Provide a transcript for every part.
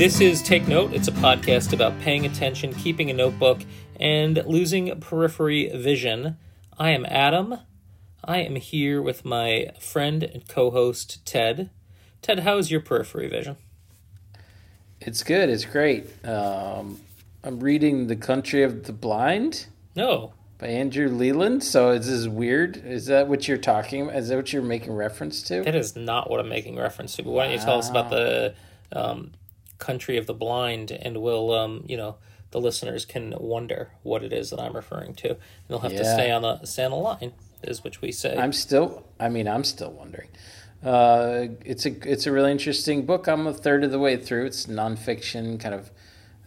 This is Take Note. It's a podcast about paying attention, keeping a notebook, and losing periphery vision. I am Adam. I am here with my friend and co host, Ted. Ted, how is your periphery vision? It's good. It's great. Um, I'm reading The Country of the Blind No. by Andrew Leland. So is this weird? Is that what you're talking about? Is that what you're making reference to? That is not what I'm making reference to. But why don't you tell us about the um, country of the blind, and we'll, um, you know, the listeners can wonder what it is that I'm referring to, and they'll have to stay on the stay on the line, is which we say. I'm still. I mean, I'm still wondering. Uh, it's a it's a really interesting book. I'm a third of the way through. It's nonfiction, kind of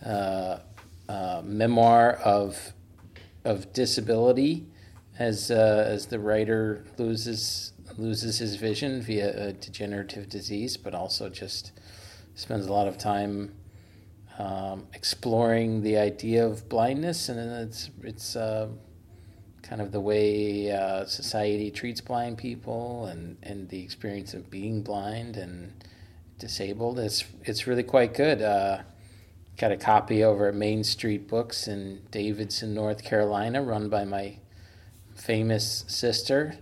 uh, uh, memoir of of disability, as uh, as the writer loses loses his vision via a degenerative disease, but also just spends a lot of time um, exploring the idea of blindness, and it's it's. Uh, kind of the way uh, society treats blind people and, and the experience of being blind and disabled. It's it's really quite good. Uh, got a copy over at Main Street Books in Davidson, North Carolina, run by my famous sister,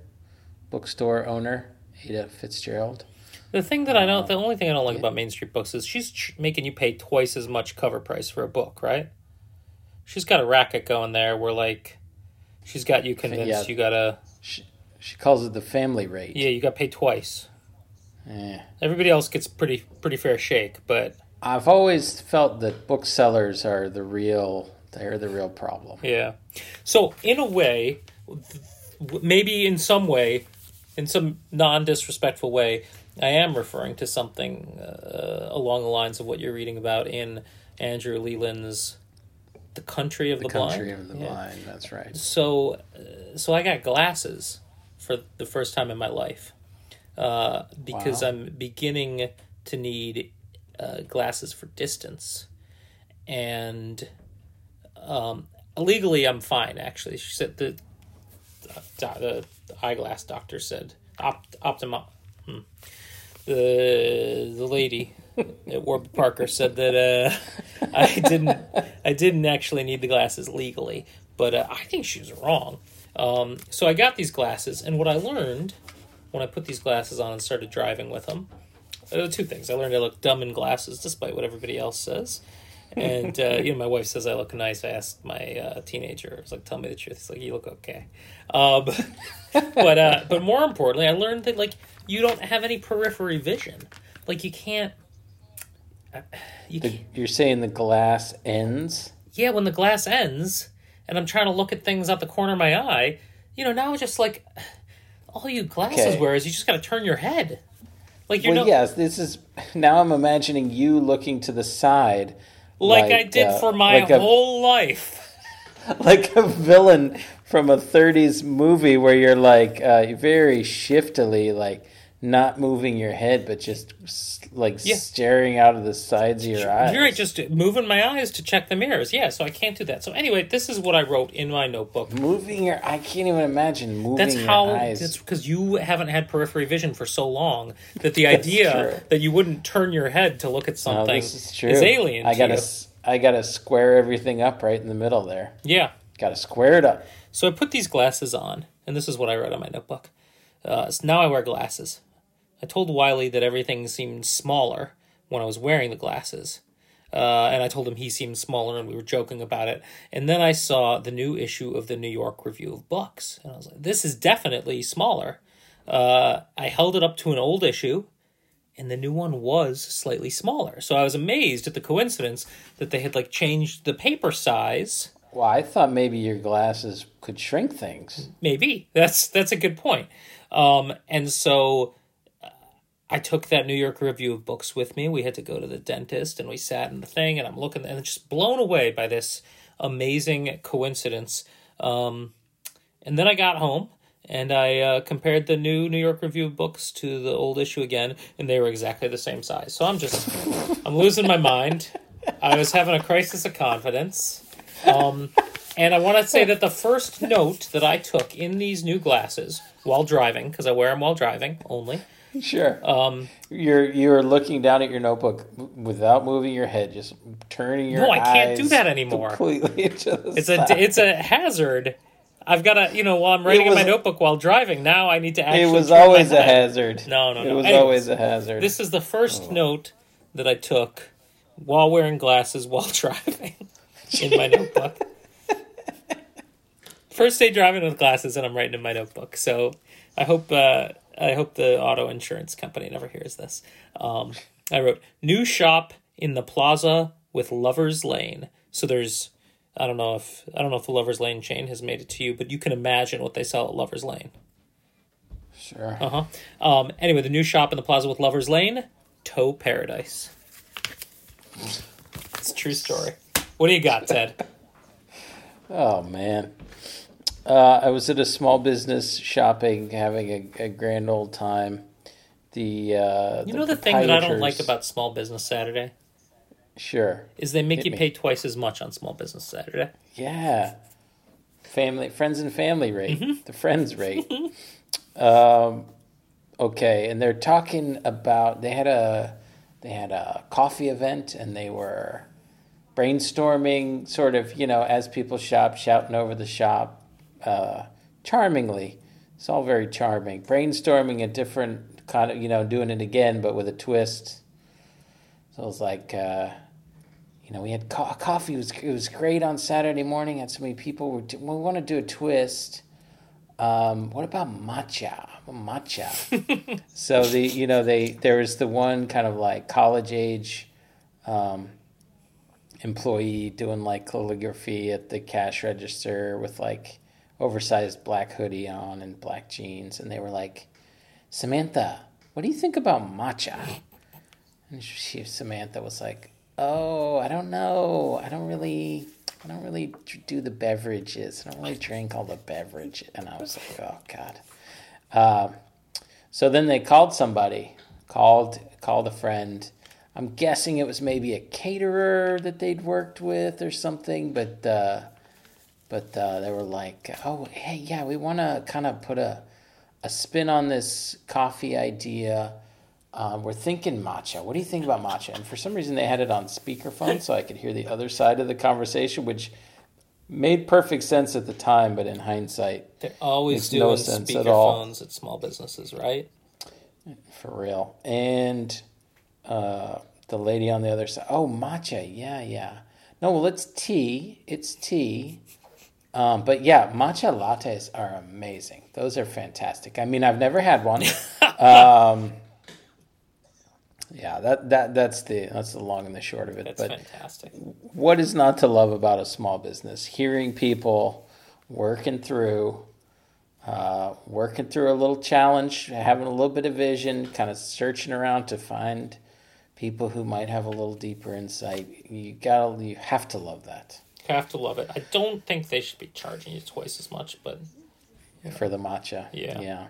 bookstore owner Ada Fitzgerald. The thing that I don't, the only thing I don't like about Main Street Books is she's ch- making you pay twice as much cover price for a book, right? She's got a racket going there where like, she's got you convinced Yeah. you gotta, She, she calls it the family rate. yeah, you got pay twice. Yeah. Everybody else gets pretty pretty fair shake, but I've always felt that booksellers are the real. They're the real problem. yeah. So in a way, th- maybe in some way, in some non disrespectful way, I am referring to something uh, along the lines of what you're reading about in Andrew Leland's "The Country of the, The Blind." country of the Yeah. blind. That's right. So, uh, so I got glasses for the first time in my life uh, because Wow. I'm beginning to need uh, glasses for distance, and um, legally I'm fine. Actually, she said the uh, the eyeglass doctor said opt, optima. Hmm. The the lady at Warby Parker said that uh, I didn't I didn't actually need the glasses legally, but uh, I think she was wrong. Um, so I got these glasses, and what I learned when I put these glasses on and started driving with them, uh, two things. I learned I look dumb in glasses, despite what everybody else says. And uh, you know, my wife says I look nice. I asked my uh, teenager, I was like, "Tell me the truth." He's like, "You look okay." Um, but uh, but more importantly, I learned that like you don't have any periphery vision. Like you can't. uh, You The, can't, you're saying the glass ends? yeah, when the glass ends, and I'm trying to look at things out the corner of my eye, you know, now it's just like all you glasses Okay. wear is you just got to turn your head. Like you're Well, no, yes. This is now. I'm imagining you looking to the side, like, I did uh, for my like a, whole life. like a villain from a '30s movie where you're like uh, very shiftily, like not moving your head, but just like Yeah. staring out of the sides of your eyes. You're right, just moving my eyes to check the mirrors. Yeah, so I can't do that. So anyway, this is what I wrote in my notebook. moving your. I can't even imagine moving That's your how. eyes. That's because you haven't had periphery vision for so long that the idea true. that you wouldn't turn your head to look at something this is true. alien. I gotta. I gotta square everything up right in the middle there. Yeah. Gotta square it up. So I put these glasses on, and this is what I wrote on my notebook. Uh, so now I wear glasses. I told Wiley that everything seemed smaller when I was wearing the glasses. Uh, and I told him he seemed smaller, and we were joking about it. And then I saw the new issue of the New York Review of Books, and I was like, "This is definitely smaller." Uh, I held it up to an old issue, and the new one was slightly smaller. So I was amazed at the coincidence that they had like changed the paper size. Well, I thought maybe your glasses could shrink things. Maybe that's that's a good point. Um, and so I took that New York Review of Books with me. We had to go to the dentist, and we sat in the thing, and I'm looking and just blown away by this amazing coincidence. Um, and then I got home and I uh, compared the new New York Review of Books to the old issue again, and they were exactly the same size. So I'm just, I'm losing my mind. I was having a crisis of confidence. Um, and I want to say that the first note that I took in these new glasses while driving, because I wear them while driving only, Sure. Um, You're you're looking down at your notebook without moving your head, just turning your. No, I can't do that anymore. Completely it's a it's a hazard. I've got to, you know, while I'm writing in my notebook while driving, now I need to actually. It was always a hazard. No, no, It was Anyways, always a hazard. This is the first Oh. note that I took while wearing glasses while driving in my notebook. First day driving with glasses, and I'm writing in my notebook. So I hope uh, I hope the auto insurance company never hears this. Um, I wrote new shop in the plaza with Lovers Lane. So there's I don't know if I don't know if the Lovers Lane chain has made it to you, but you can imagine what they sell at Lovers Lane. sure. Uh huh. Um, anyway, the new shop in the plaza with Lovers Lane, Toe Paradise. It's a true story. What do you got, Ted? Oh man. Uh, I was at a small business shopping, having a, a grand old time. The uh, You know the thing that I don't like about Small Business Saturday sure, is they make Hit you me. pay twice as much on Small Business Saturday. yeah, family, friends, and family rate, Mm-hmm. the friends rate. um, okay, and they're talking about they had a they had a coffee event, and they were brainstorming, sort of, you know, as people shop, shouting over the shop, uh, charmingly. It's all very charming. Brainstorming a different kind of, you know, doing it again, but with a twist. So it was like, uh, you know, we had co- coffee. It was it was great on Saturday morning. Had so many people. We, we want to do a twist. Um, what about matcha? Matcha. so the you know they there was the one kind of like college age um, employee doing like calligraphy at the cash register with like oversized black hoodie on and black jeans, and they were like, Samantha, what do you think about matcha? And she Samantha was like, "Oh, I don't know. I don't really, I don't really do the beverages. I don't really drink all the beverage." And I was like, "Oh God." Um, so then they called somebody, called called a friend. I'm guessing it was maybe a caterer that they'd worked with or something, but uh, but uh, they were like, "Oh, hey, yeah, we want to kind of put a a spin on this coffee idea." Um, we're thinking matcha. What do you think about matcha? And for some reason, they had it on speakerphone so I could hear the other side of the conversation, which made perfect sense at the time, but in hindsight, They're always Makes doing no sense at all. speakerphones at small businesses, right? for real. And uh, the lady on the other side, oh, matcha. Yeah, yeah. No, well, it's tea. It's tea. Um, but yeah, matcha lattes are amazing. Those are fantastic. I mean, I've never had one. um, yeah, that, that that's the that's the long and the short of it. That's but fantastic. what is not to love about a small business? Hearing people working through, uh, working through a little challenge, having a little bit of vision, kind of searching around to find people who might have a little deeper insight. You gotta, you have to love that have to love it. I don't think they should be charging you twice as much, but for the matcha. Yeah. yeah.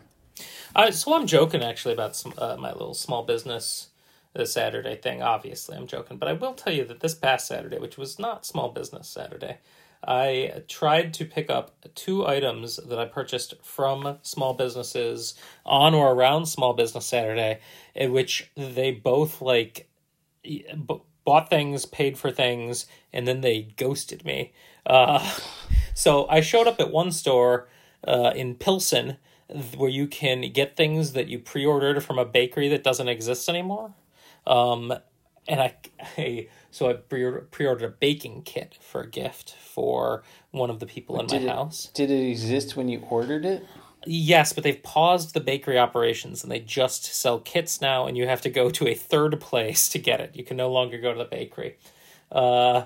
I, so I'm joking actually about some, uh, my little small business the Saturday thing. Obviously, I'm joking, but I will tell you that this past Saturday, which was not small business Saturday, I tried to pick up two items that I purchased from small businesses on or around Small Business Saturday, in which they both like bought things, paid for things, and then they ghosted me. Uh, so I showed up at one store uh, in Pilsen where you can get things that you pre-ordered from a bakery that doesn't exist anymore. Um, and I, I so I pre pre-ordered a baking kit for a gift for one of the people in Did my it, house. did it exist when you ordered it? Yes, but they've paused the bakery operations and they just sell kits now, and you have to go to a third place to get it. You can no longer go to the bakery. Uh,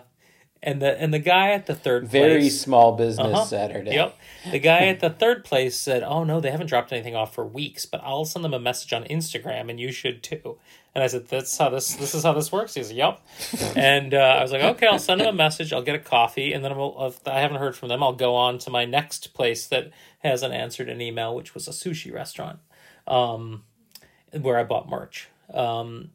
and the and the guy at the third Very place, small business Uh-huh. Saturday. Yep. The guy at the third place said, "Oh no, they haven't dropped anything off for weeks, but I'll send them a message on Instagram, and you should too." And I said, "That's how this this is how this works." He said, "Yep." and uh, I was like, "Okay, I'll send them a message. I'll get a coffee, and then I'll, if I haven't heard from them, I'll go on to my next place that hasn't answered an email, which was a sushi restaurant, um, where I bought merch." Um,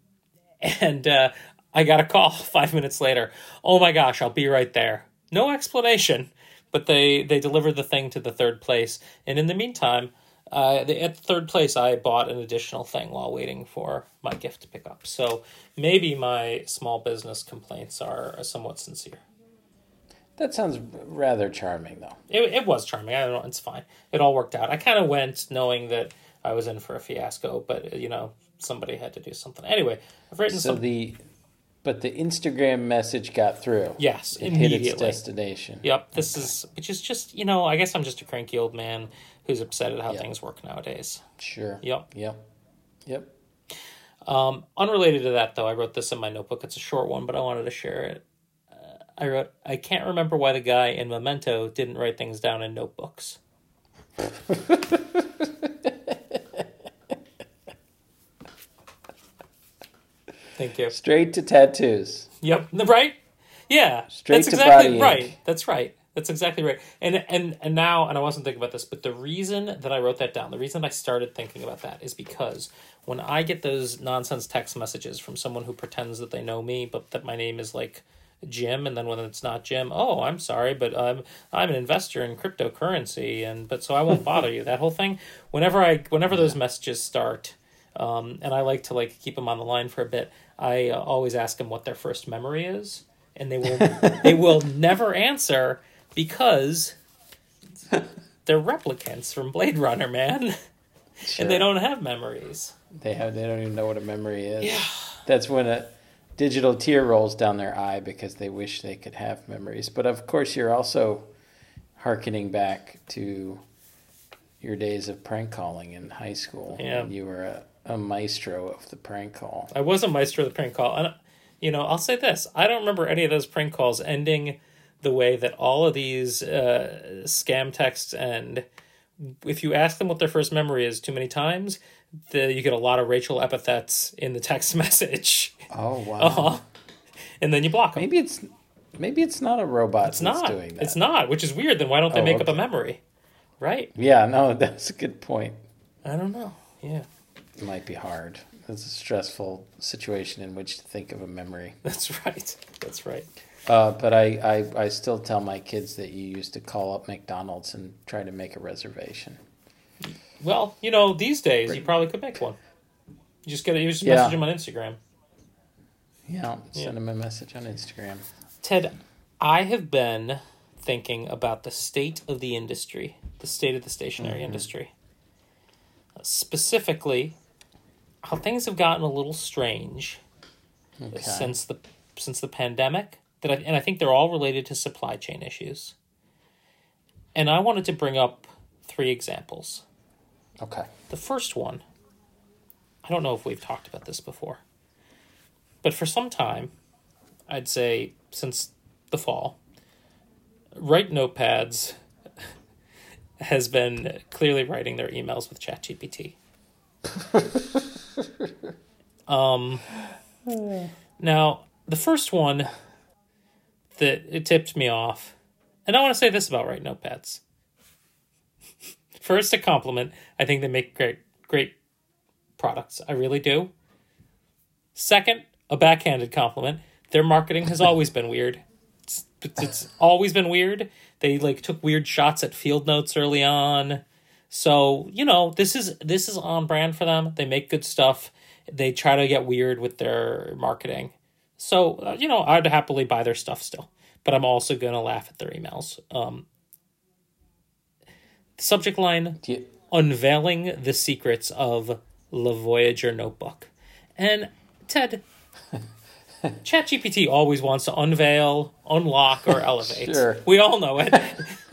and uh, I got a call five minutes later. Oh my gosh, I'll be right there. No explanation, but they they delivered the thing to the third place, and in the meantime, Uh, the, at third place, I bought an additional thing while waiting for my gift to pick up. So maybe my small business complaints are somewhat sincere. That sounds rather charming, though. It, it was charming. I don't know. It's fine. It all worked out. I kind of went knowing that I was in for a fiasco, but you know somebody had to do something. Anyway, I've written So some. the, but the Instagram message got through. yes, It hit its destination. Yep. This is which is just you know I guess I'm just a cranky old man who's upset at how Yeah. things work nowadays. Sure. Yep. Yep. Yep. Um, unrelated to that, though, I wrote this in my notebook. It's a short one, but I wanted to share it. Uh, I wrote, I can't remember why the guy in Memento didn't write things down in notebooks. Thank you. Straight to tattoos. Yep. Right. Yeah. Straight that's to exactly body ink. right. That's right. That's exactly right. And and and now, and I wasn't thinking about this, but the reason that I wrote that down, the reason I started thinking about that is because when I get those nonsense text messages from someone who pretends that they know me, but that my name is like Jim, and then when it's not Jim, oh, I'm sorry, but I'm I'm an investor in cryptocurrency, and but so I won't bother you. That whole thing. Whenever I whenever those messages start, um, and I like to like keep them on the line for a bit. I uh, always ask them what their first memory is, and they will they will never answer because they're replicants from Blade Runner, man, Sure. and they don't have memories. They have. They don't even know what a memory is. Yeah. That's when a digital tear rolls down their eye because they wish they could have memories. But of course, you're also hearkening back to your days of prank calling in high school. Yeah. when you were a, a maestro of the prank call. I was a maestro of the prank call, and you know, I'll say this: I don't remember any of those prank calls ending the way that all of these uh, scam texts end. If you ask them what their first memory is too many times, the, you get a lot of Rachel epithets in the text message, Oh wow. uh-huh. and then you block them. Maybe it's maybe it's not a robot It's that's not. doing that. It's not, which is weird. Then why don't they Oh, make up a memory? Right? Yeah, no, that's a good point. I don't know. Yeah, might be hard. It's a stressful situation in which to think of a memory. that's right. That's right. Uh, but I, I, I still tell my kids that you used to call up McDonald's and try to make a reservation. Well, you know, these days you probably could make one. You just gotta you just Yeah. message them on Instagram. Yeah, send them a message on Instagram. Ted, I have been thinking about the state of the industry, the state of the stationery industry. Uh, Specifically, how things have gotten a little strange Okay. since the since the pandemic. That I, and I think they're all related to supply chain issues. And I wanted to bring up three examples. Okay. The first one, I don't know if we've talked about this before, but for some time, I'd say since the fall, Write Notepads has been clearly writing their emails with ChatGPT. um, now, the first one that it tipped me off, and I want to say this about Write Notepads. First, a compliment. I think they make great, great products. I really do. Second, a backhanded compliment. Their marketing has always been weird. It's, it's always been weird. They like took weird shots at field notes early on. So you know this is this is on brand for them. They make good stuff. They try to get weird with their marketing. So uh, you know I'd happily buy their stuff still, but I'm also gonna laugh at their emails. Um, subject line you, unveiling the secrets of Le Voyager notebook. And Ted, ChatGPT always wants to unveil, unlock, or elevate. Sure. We all know it.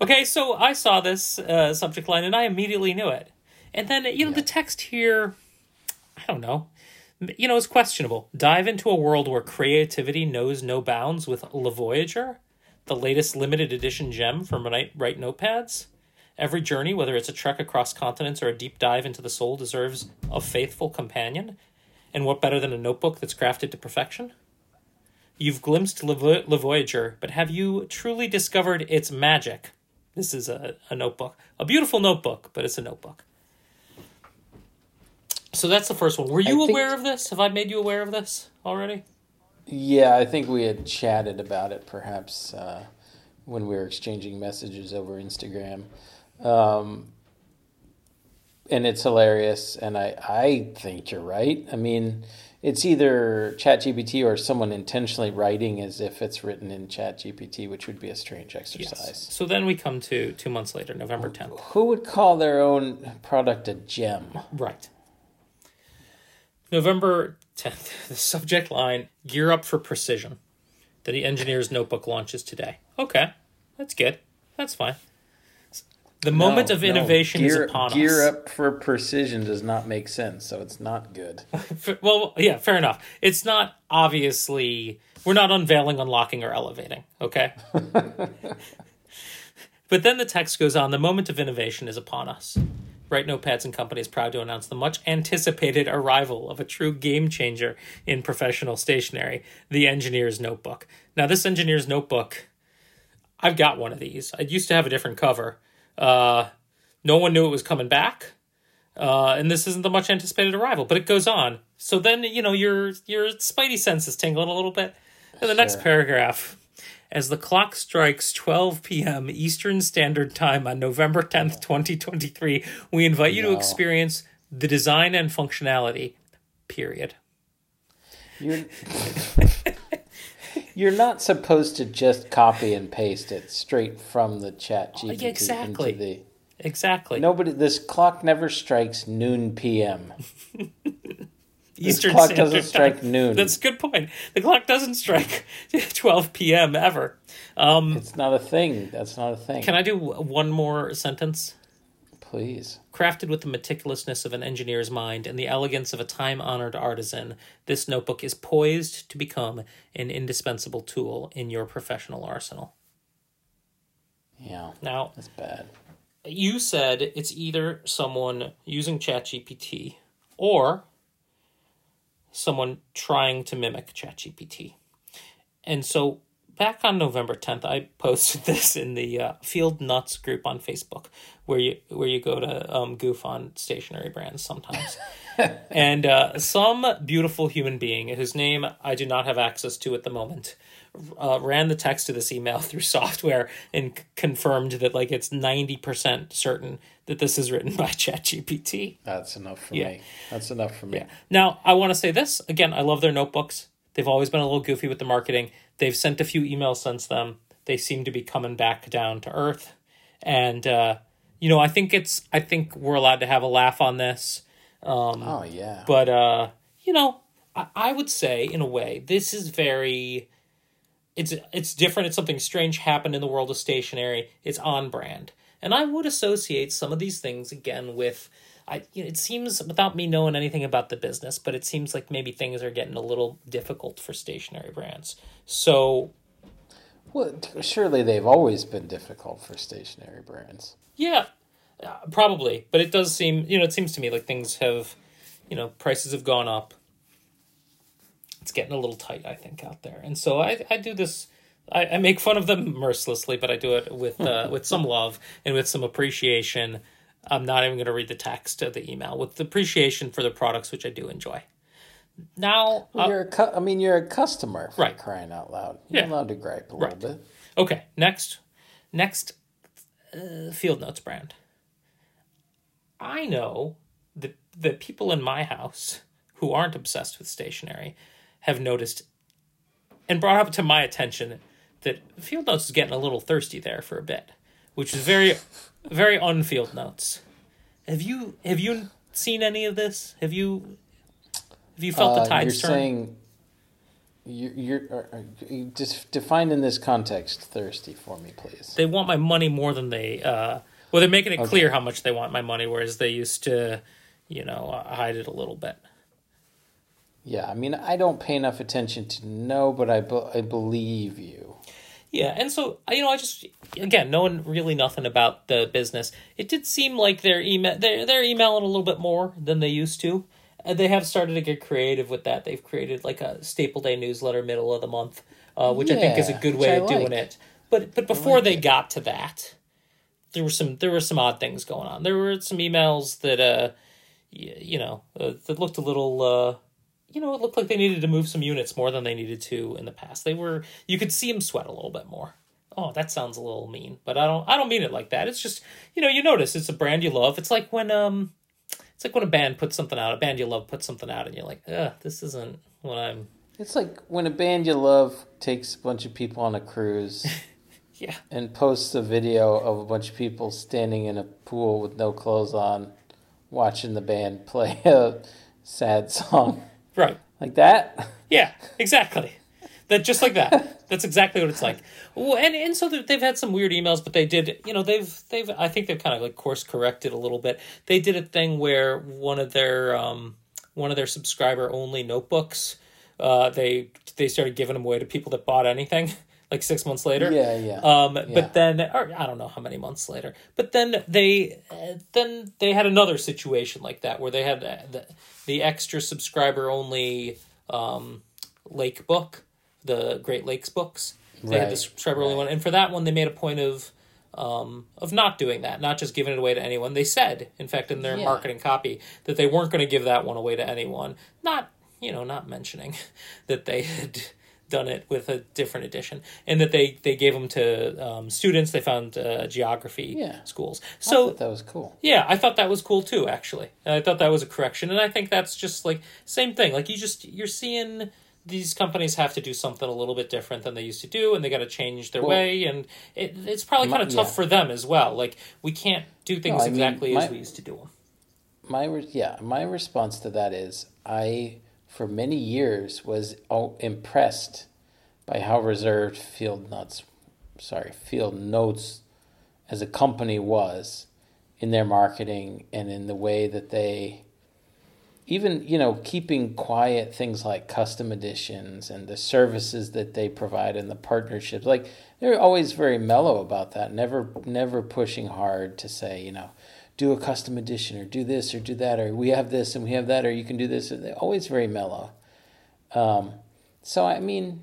okay, so I saw this uh, subject line and I immediately knew it. And then, you know, the text here, I don't know. You know, it's questionable. Dive into a world where creativity knows no bounds with Le Voyager, the latest limited edition gem from Write Write Notepads. Every journey, whether it's a trek across continents or a deep dive into the soul, deserves a faithful companion. And what better than a notebook that's crafted to perfection? You've glimpsed Le Voyager, but have you truly discovered its magic? This is a, a notebook. A beautiful notebook, but it's a notebook. So that's the first one. Were you aware of this? Have I made you aware of this already? yeah, I think we had chatted about it perhaps uh, when we were exchanging messages over Instagram. Um, and it's hilarious. And I I think you're right. I mean, it's either ChatGPT or someone intentionally writing as if it's written in ChatGPT, which would be a strange exercise. Yes. So then we come to two months later, November 10th. Who would call their own product a gem? Right. November 10th, the subject line Gear Up for Precision. The engineer's notebook launches today. Okay, that's good. That's fine. The moment No, of no. innovation gear, is upon gear us. Gear up for precision does not make sense, so it's not good. Well, yeah, fair enough. It's not obviously we're not unveiling, unlocking, or elevating. Okay. but then the text goes on. The moment of innovation is upon us. Write Notepads and Company is proud to announce the much anticipated arrival of a true game changer in professional stationery, the Engineer's Notebook. Now, this Engineer's Notebook, I've got one of these. I used to have a different cover. Uh, no one knew it was coming back uh, and this isn't the much anticipated arrival, but it goes on. So then you know your your spidey sense is tingling a little bit. In the next Sure. paragraph, as the clock strikes 12 p.m. Eastern Standard Time on November 10th, 2023, we invite you to experience the design and functionality. Period. You're You're not supposed to just copy and paste it straight from the chat GPT exactly. into the Exactly. Nobody this clock never strikes noon PM. Eastern clock Standard doesn't strike Time. noon. That's a good point. The clock doesn't strike 12 p.m. ever. Um, It's not a thing. That's not a thing. can I do one more sentence? Please. Crafted with the meticulousness of an engineer's mind and the elegance of a time honored artisan, this notebook is poised to become an indispensable tool in your professional arsenal. Yeah. Now, That's bad. you said it's either someone using ChatGPT or someone trying to mimic ChatGPT. And so back on November 10th, I posted this in the uh, Field Nuts group on Facebook, where you where you go to um, goof on stationery brands sometimes. and uh, some beautiful human being whose name I do not have access to at the moment uh, ran the text to this email through software and c- confirmed that like it's 90% certain that this is written by ChatGPT. That's enough for Yeah. me. That's enough for me. Yeah. Now, I want to say this again. I love their notebooks. They've always been a little goofy with the marketing. They've sent a few emails since then. They seem to be coming back down to earth, and uh, you know, I think it's. I think we're allowed to have a laugh on this. Oh yeah. But uh, you know, I, I would say in a way this is very. It's it's different. It's something strange happened in the world of stationery. It's on brand, and I would associate some of these things again with. I it seems without me knowing anything about the business, but it seems like maybe things are getting a little difficult for stationery brands. So well, surely they've always been difficult for stationery brands. Yeah, uh, probably. But it does seem, you know, it seems to me like things have, you know, prices have gone up. It's getting a little tight, I think, out there. And so I, I do this. I, I make fun of them mercilessly, but I do it with uh, with some love and with some appreciation. I'm not even going to read the text of the email with appreciation for the products, which I do enjoy. Now, Well, uh, you're a cu- I mean, you're a customer for Right. crying out loud. You're Yeah. allowed to gripe a little bit. Okay, next, next, uh, Field Notes brand. I know that the people in my house who aren't obsessed with stationery have noticed and brought up to my attention that Field Notes is getting a little thirsty there for a bit, which is very, very on field notes. Have you have you seen any of this? Have you have you felt Uh, the tides you're turn? saying you're, you're are, are, you just define in this context thirsty for me, please. they want my money more than they uh well they're making it clear how much they want my money whereas they used to you know uh, hide it a little bit Yeah, I mean, I don't pay enough attention to know, but I, be- I believe you. Yeah and so you know i just again knowing really nothing about the business it did seem like they're email they're, they're emailing a little bit more than they used to. And they have started to get creative with that. They've created like a staple day newsletter middle of the month uh, which i think is a good way of doing it. But but before like they it. got to that there were some there were some odd things going on. There were some emails that uh y- you know uh, that looked a little uh you know it looked like they needed to move some units more than they needed to in the past. They were you could see them sweat a little bit more. Oh that sounds a little mean but i don't i don't mean it like that. It's just you know you notice it's a brand you love. It's like when um it's like when a band puts something out, a band you love puts something out, and you're like, Ugh, this isn't what I'm. It's like when a band you love takes a bunch of people on a cruise Yeah, and posts a video of a bunch of people standing in a pool with no clothes on, watching the band play a sad song right. like that. Yeah, exactly. That just like that. That's exactly what it's like. Well, and and so they've had some weird emails, but they did. You know, they've they've. I think they've kind of like course corrected a little bit. They did a thing where one of their um one of their subscriber only notebooks. Uh, they they started giving them away to people that bought anything. Like six months later, Yeah, yeah. Um, Yeah. but then, or I don't know how many months later, but then they, uh, then they had another situation like that where they had the, the extra subscriber only um, lake book, the Great Lakes books. They had the subscriber only one, and for that one, they made a point of um, of not doing that, not just giving it away to anyone. They said, in fact, in their Yeah. marketing copy, that they weren't going to give that one away to anyone. Not, you know, not mentioning that they had done it with a different edition, and that they they gave them to um, students. They found uh, geography Yeah. schools. I So thought that was cool. yeah, I thought that was cool too, actually. And I thought that was a correction, and I think that's just like same thing. Like you just you're seeing these companies have to do something a little bit different than they used to do, and they got to change their Well, way, and it, it's probably kind of tough yeah. for them as well. Like we can't do things I mean, exactly as we used to do them. My re- yeah, my response to that is I for many years was impressed by how reserved Field Nuts, sorry, Field Notes as a company was in their marketing and in the way that they even you know keeping quiet things like custom editions and the services that they provide and the partnerships like they're always very mellow about that never never pushing hard to say you know do a custom edition or do this or do that or we have this and we have that or you can do this. They're always very mellow. Um, so i mean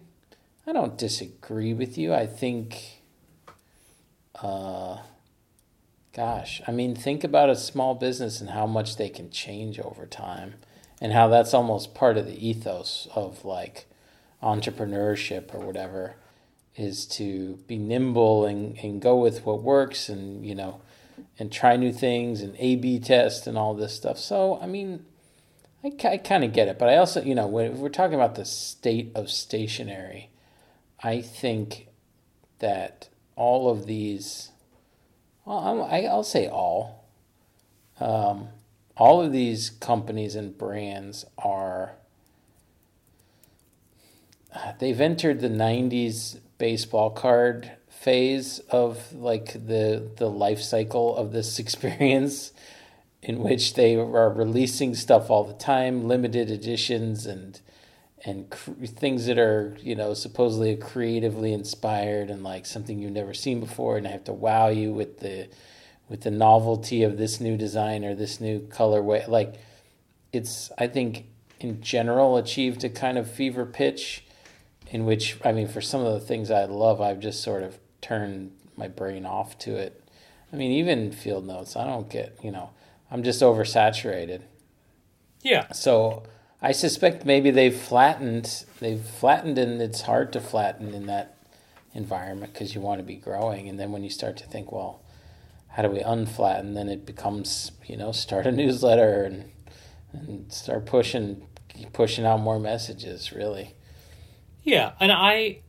i don't disagree with you. I think uh, Gosh, I mean, think about a small business and how much they can change over time, and how that's almost part of the ethos of like entrepreneurship or whatever is to be nimble and, and go with what works and, you know, and try new things and A B test and all this stuff. So, I mean, I, I kind of get it, but I also, you know, when we're talking about the state of stationery, I think that all of these well, I'm, I, I'll say all. Um, all of these companies and brands are. They've entered the '90s baseball card phase of like the the life cycle of this experience, in which they are releasing stuff all the time, limited editions and and cr- things that are you know supposedly creatively inspired and like something you've never seen before and I have to wow you with the with the novelty of this new design or this new colorway. Like it's I think in general achieved a kind of fever pitch in which I mean for some of the things I love I've just sort of turned my brain off to it I mean even field notes I don't get you know I'm just oversaturated Yeah, so I suspect maybe they've flattened. They've flattened, and it's hard to flatten in that environment because you want to be growing. And then when you start to think, well, how do we unflatten? Then it becomes, you know, start a newsletter and and start pushing pushing out more messages. Really, Yeah, and I,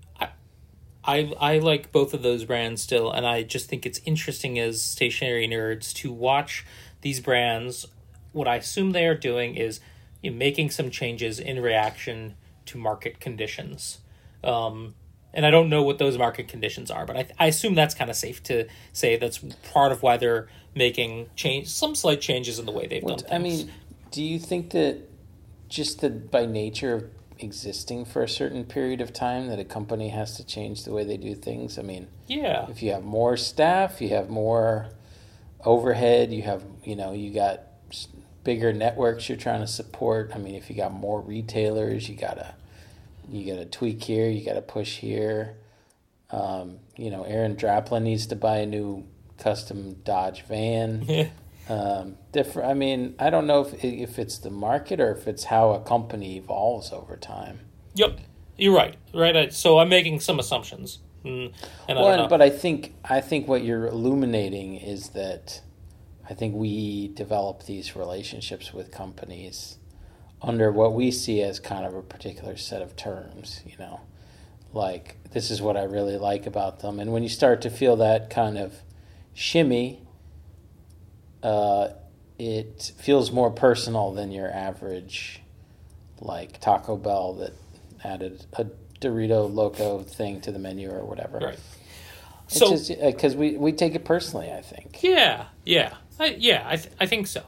I, I, like both of those brands still, and I just think it's interesting as stationery nerds to watch these brands. What I assume they are doing is you know, making some changes in reaction to market conditions. Um, and I don't know what those market conditions are, but I, I assume that's kind of safe to say that's part of why they're making change some slight changes in the way they've done. What- I mean, do you think that just that by nature of existing for a certain period of time that a company has to change the way they do things? I mean. yeah, if you have more staff, you have more overhead, you have, you know, you got bigger networks you're trying to support. I mean, if you got more retailers, you gotta, you gotta tweak here, you gotta push here. Um, you know, Aaron Draplin needs to buy a new custom Dodge van. um, different. I mean, I don't know if if it's the market or if it's how a company evolves over time. Yep, you're right. Right. I- So I'm making some assumptions, mm, and I Well, don't but I think I think what you're illuminating is that I think we develop these relationships with companies under what we see as kind of a particular set of terms, you know. Like this is what I really like about them. And when you start to feel that kind of shimmy, uh, it feels more personal than your average like Taco Bell that added a Dorito Loco thing to the menu or whatever. Right. It's So because we, we take it personally, I think. yeah, yeah, I, yeah. I th- I think so.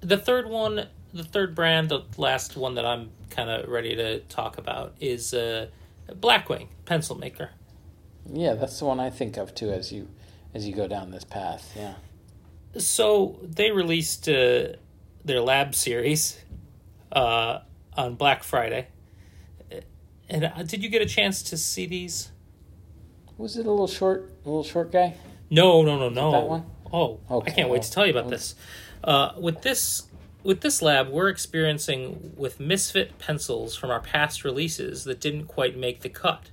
The third one, the third brand, the last one that I'm kind of ready to talk about is uh, Blackwing pencil maker. Yeah, that's the one I think of too as you as you go down this path. Yeah. So they released uh, their lab series uh, on Black Friday. And uh, did you get a chance to see these? Was it a little short, a little short guy? No, no, no, no. that one? Oh, Okay, I can't wait to tell you about this. Uh, with this, with this lab, we're experiencing with misfit pencils from our past releases that didn't quite make the cut.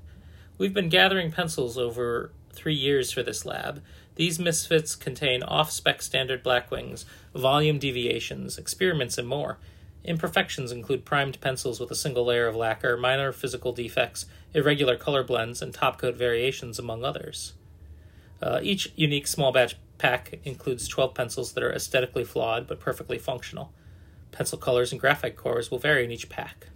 We've been gathering pencils over three years for this lab. These misfits contain off-spec standard Blackwings, volume deviations, experiments, and more. Imperfections include primed pencils with a single layer of lacquer, minor physical defects, irregular color blends, and topcoat variations, among others. Uh, each unique small batch pack includes 12 pencils that are aesthetically flawed but perfectly functional. Pencil colors and graphite cores will vary in each pack.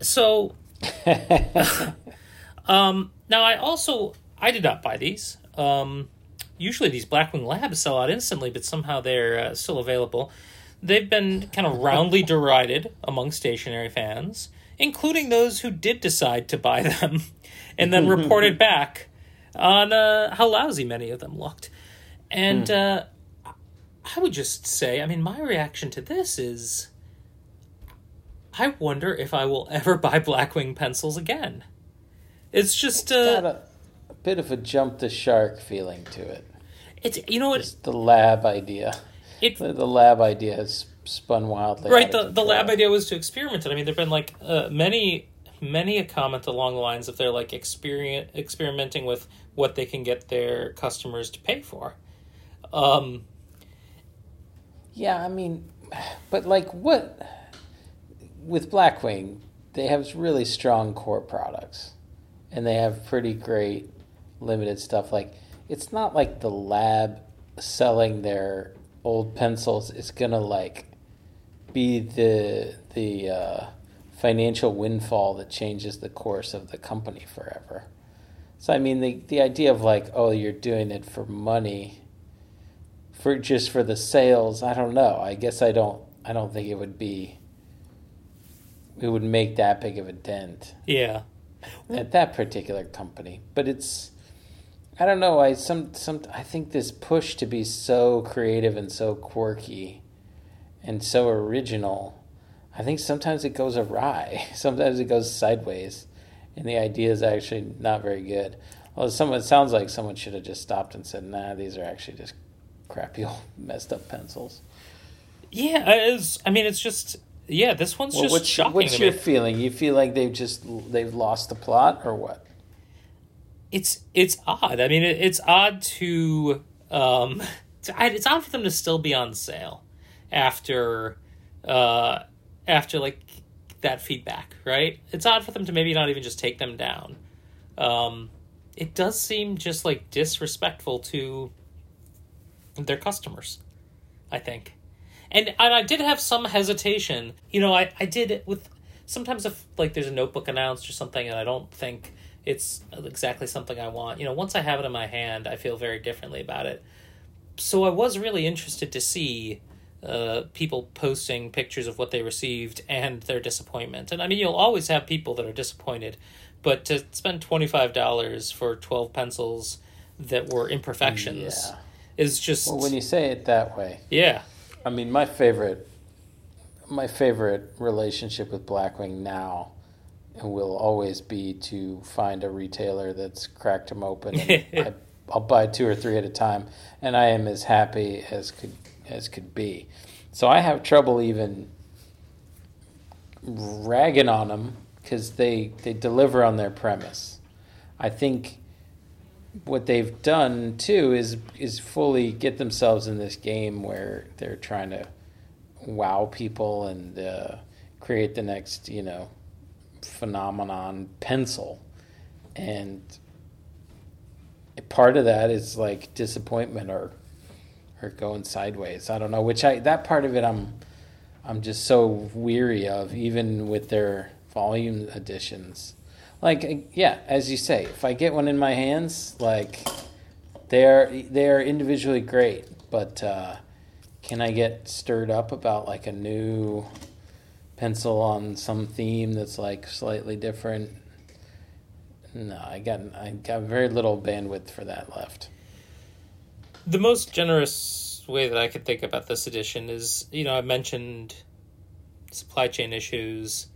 So, um, now I also I did not buy these. Um, usually these Blackwing Labs sell out instantly, but somehow they're uh, still available. They've been kind of roundly derided among stationery fans, including those who did decide to buy them and then reported back on uh, how lousy many of them looked. And uh, I would just say, I mean, my reaction to this is I wonder if I will ever buy Blackwing pencils again. It's just uh, bit of a jump the shark feeling to it. it's you know what It's the lab idea. it The, the lab idea has spun wildly. right the the lab idea was to experiment it. I mean, there've been like uh, many many a comment along the lines of they're like experiment experimenting with what they can get their customers to pay for. Um, Yeah, I mean, but like what with Blackwing, they have really strong core products, and they have pretty great limited stuff. Like it's not like the lab selling their old pencils is gonna like be the the uh, financial windfall that changes the course of the company forever. So I mean, the the idea of like, oh, you're doing it for money for just for the sales i don't know i guess i don't i don't think it would be it would make that big of a dent yeah, at that particular company but it's i don't know i some some i think this push to be so creative and so quirky and so original i think sometimes it goes awry sometimes it goes sideways and the idea is actually not very good well someone it sounds like someone should have just stopped and said nah these are actually just crappy old messed up pencils yeah. It's, I mean, it's just yeah. This one's well, just what's, shocking what's your me. feeling you feel like they've just they've lost the plot or what it's it's odd. I mean, it, it's odd to um, it's, odd- for them to still be on sale after uh after like that feedback, right? It's odd for them to maybe not even just take them down. Um, it does seem just like disrespectful to their customers. I think. And, and I did have some hesitation. You know, I, I did it with sometimes if like there's a notebook announced or something and I don't think it's exactly something I want. You know, once I have it in my hand, I feel very differently about it. So I was really interested to see uh, people posting pictures of what they received and their disappointment. And I mean, you'll always have people that are disappointed, but to spend twenty five dollars for twelve pencils that were imperfections Yeah. is just well when you say it that way yeah. i mean my favorite my favorite relationship with blackwing now will always be to find a retailer that's cracked them open and I, i'll buy two or three at a time and i am as happy as could as could be so i have trouble even ragging on them because they they deliver on their premise. I think what they've done too is is fully get themselves in this game where they're trying to wow people and uh, create the next you know phenomenon pencil. And part of that is like disappointment or or going sideways. I don't know which i that part of it i'm i'm just so weary of even with their volume editions like yeah as you say if i get one in my hands like they're they're individually great but uh, can i get stirred up about like a new pencil on some theme that's like slightly different. No i got i got very little bandwidth for that left. The most generous way that i could think about this edition is you know i mentioned supply chain issues.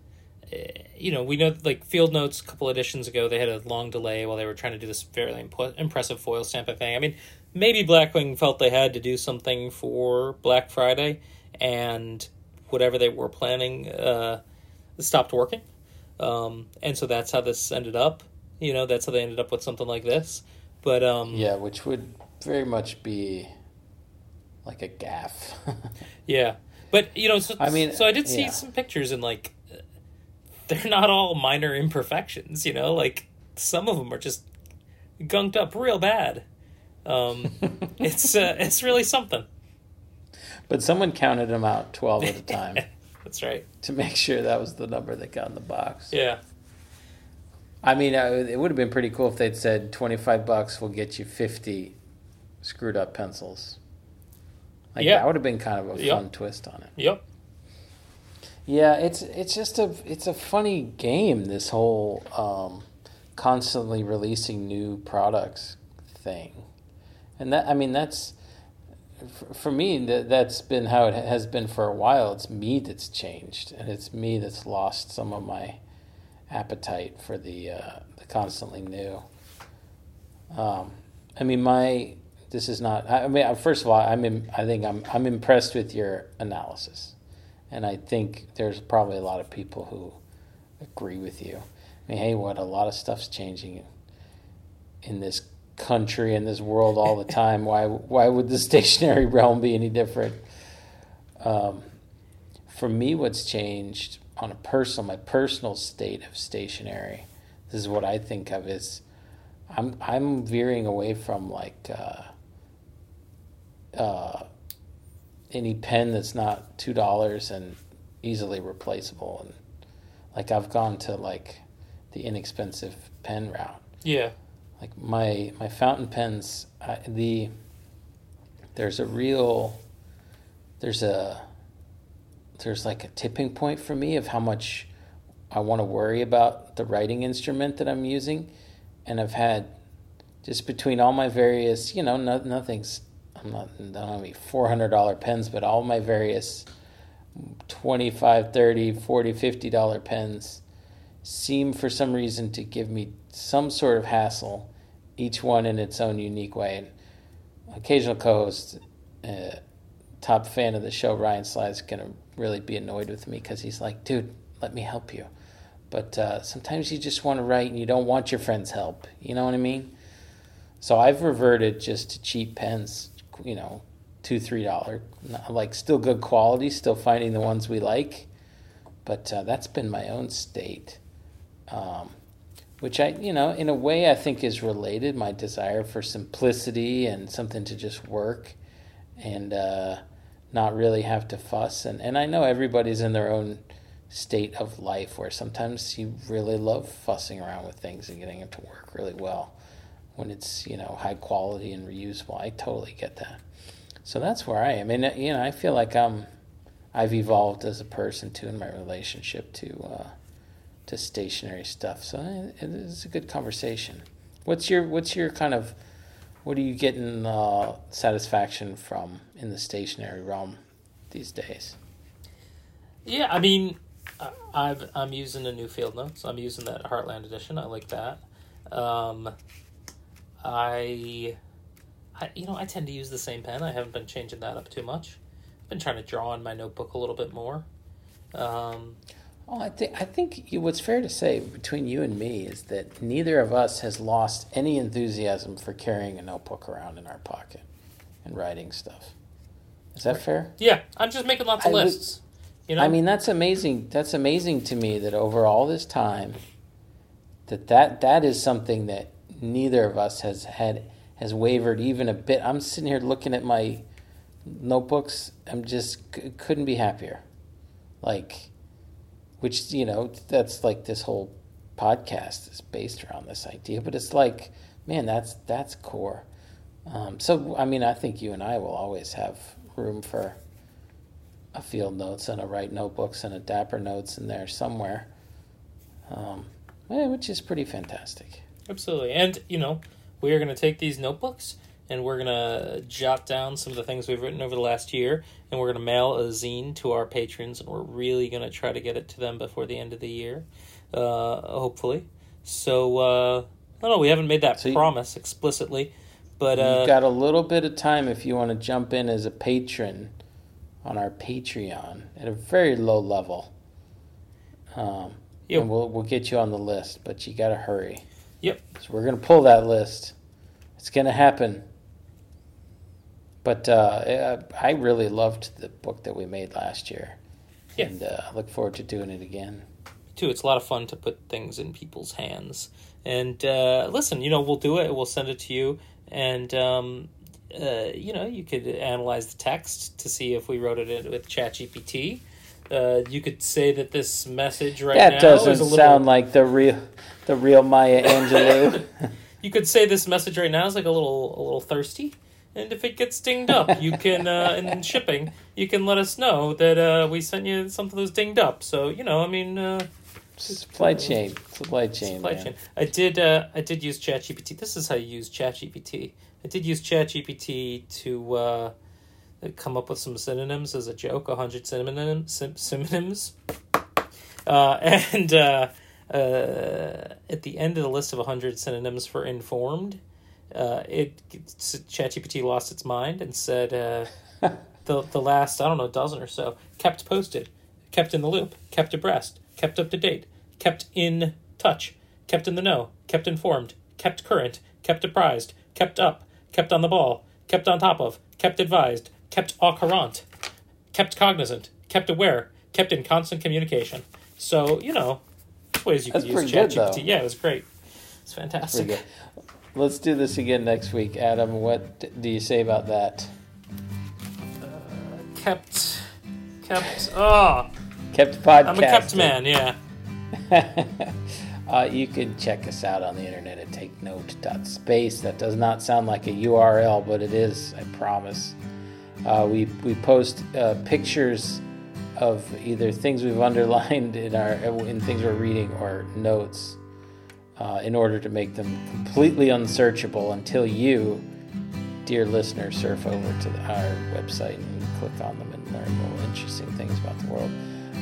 Eh, you know, we know like Field Notes a couple editions ago, they had a long delay while they were trying to do this fairly imp- impressive foil stamping thing. I mean, maybe Blackwing felt they had to do something for Black Friday, and whatever they were planning uh, stopped working. Um, and so that's how this ended up. You know, that's how they ended up with something like this. But um, yeah, which would very much be like a gaffe. yeah, but you know, so I mean, so I did see yeah. some pictures and like they're not all minor imperfections, you know, like some of them are just gunked up real bad. Um, it's uh, it's really something. But someone counted them out twelve at a time. That's right. To make sure that was the number that got in the box. Yeah. I mean, it would have been pretty cool if they'd said twenty five bucks will get you fifty screwed up pencils. Like that would have been kind of a yep. fun twist on it. Yep. Yeah, it's it's just a it's a funny game. This whole um, constantly releasing new products thing, and that I mean that's for me that that's been how it has been for a while. It's me that's changed, and it's me that's lost some of my appetite for the uh, the constantly new. Um, I mean, my this is not. I mean, first of all, I'm in, I think I'm I'm impressed with your analysis and I think there's probably a lot of people who agree with you. I mean, hey, what a lot of stuff's changing in this country and this world all the time. why why would the stationery realm be any different? Um, for me, what's changed on a personal, my personal state of stationery, this is what I think of is, I'm I'm veering away from like. Uh, uh, any pen that's not two dollars and easily replaceable and like I've gone to like the inexpensive pen route. Yeah. Like my my fountain pens, I, the there's a real there's a there's like a tipping point for me of how much I want to worry about the writing instrument that I'm using, and I've had just between all my various, you know, no, nothing's I'm not, I don't have any $400 pens, but all my various 25 30 40 50 dollar pens seem for some reason to give me some sort of hassle each one in its own unique way. And occasional co-host uh, top fan of the show ryan going to really be annoyed with me because he's like dude let me help you. But uh, sometimes you just want to write and you don't want your friends help you know what i mean? So i've reverted just to cheap pens you know, two three dollar, like still good quality, still finding the ones we like, but uh, that's been my own state, um, which I you know in a way I think is related. My desire for simplicity and something to just work, and uh, not really have to fuss. And and I know everybody's in their own state of life where sometimes you really love fussing around with things and getting it to work really well when it's you know high quality and reusable. I totally get that. So that's where I am, and you know I feel like I'm I've evolved as a person too in my relationship to uh, to stationery stuff. So it is a good conversation. What's your what's your kind of what are you getting uh, satisfaction from in the stationery realm these days? Yeah, I mean, I've I'm using a new field notes. I'm using that Heartland edition. I like that. Um, I, I, you know, I tend to use the same pen. I haven't been changing that up too much. I've been trying to draw in my notebook a little bit more. Um, Well, I think I think what's fair to say between you and me is that neither of us has lost any enthusiasm for carrying a notebook around in our pocket and writing stuff. Is that fair? Yeah, I'm just making lots of I would- lists. you know, I mean, that's amazing. That's amazing to me that over all this time, that that that is something that neither of us has had has wavered even a bit. I'm sitting here looking at my notebooks. I'm just c- couldn't be happier. Like, which you know, that's like this whole podcast is based around this idea. But it's like, man, that's that's core. Um, so I mean, I think you and I will always have room for a field notes and a write notebooks and a dapper notes in there somewhere, um, eh, which is pretty fantastic. Absolutely. And, you know, we are going to take these notebooks and we're going to jot down some of the things we've written over the last year and we're going to mail a zine to our patrons and we're really going to try to get it to them before the end of the year, uh, hopefully. So, uh, I don't know, we haven't made that So promise explicitly, but uh, You've got a little bit of time if you want to jump in as a patron on our Patreon at a very low level. Um, Yep. And we'll we'll get you on the list, but you got to hurry. Yep. So we're gonna pull that list. It's gonna happen. But uh, I really loved the book that we made last year, Yeah. and uh, I look forward to doing it again. too. It's a lot of fun to put things in people's hands. And uh, listen, you know, we'll do it. We'll send it to you, and um, uh, you know, you could analyze the text to see if we wrote it with ChatGPT. Uh, you could say that this message right now that doesn't is a little. sound like the real the real Maya Angelou. you could say this message right now is like a little a little thirsty. And if it gets dinged up, you can uh, in shipping, you can let us know that uh, we sent you something that was dinged up. So you know, I mean, uh, supply chain, supply chain, supply man. chain. I did. Uh, I did use ChatGPT. This is how you use ChatGPT. I did use ChatGPT to uh, come up with some synonyms as a joke. A hundred synonyms. Synonyms. Uh, and uh, uh, at the end of the list of hundred synonyms for informed, uh, it ChatGPT lost its mind and said uh, the the last I don't know dozen or so kept posted, kept in the loop, kept abreast, kept up to date, kept in touch, kept in the know, kept informed, kept current, kept apprised, kept up, kept on the ball, kept on top of, kept advised, kept au courant, kept cognizant, kept aware, kept in constant communication. So you know, ways you That's could use pretty good, though. ChatGPT. Yeah, it was great. It's fantastic. Let's do this again next week, Adam. What do you say about that? Kept, kept. Oh, Kept podcast. I'm a kept man. Yeah. uh, you can check us out on the internet at takenote.space. That does not sound like a URL, but it is, I promise. Uh, we, we post uh, pictures of either things we've underlined in our in things we're reading or notes uh, in order to make them completely unsearchable until you, dear listener, surf over to the, our website and click on them and learn more interesting things about the world.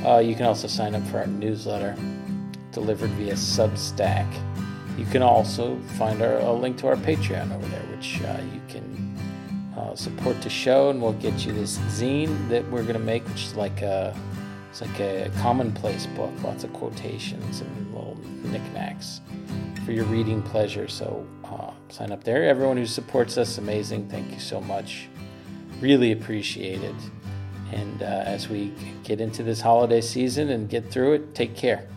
Uh, you can also sign up for our newsletter delivered via Substack. You can also find our, a link to our Patreon over there, which uh, you can uh, support the show, and we'll get you this zine that we're going to make, which is like a it's like a commonplace book, lots of quotations and little knickknacks for your reading pleasure. So uh, sign up there. Everyone who supports us, amazing. Thank you so much. Really appreciate it. And uh, as we get into this holiday season and get through it, take care.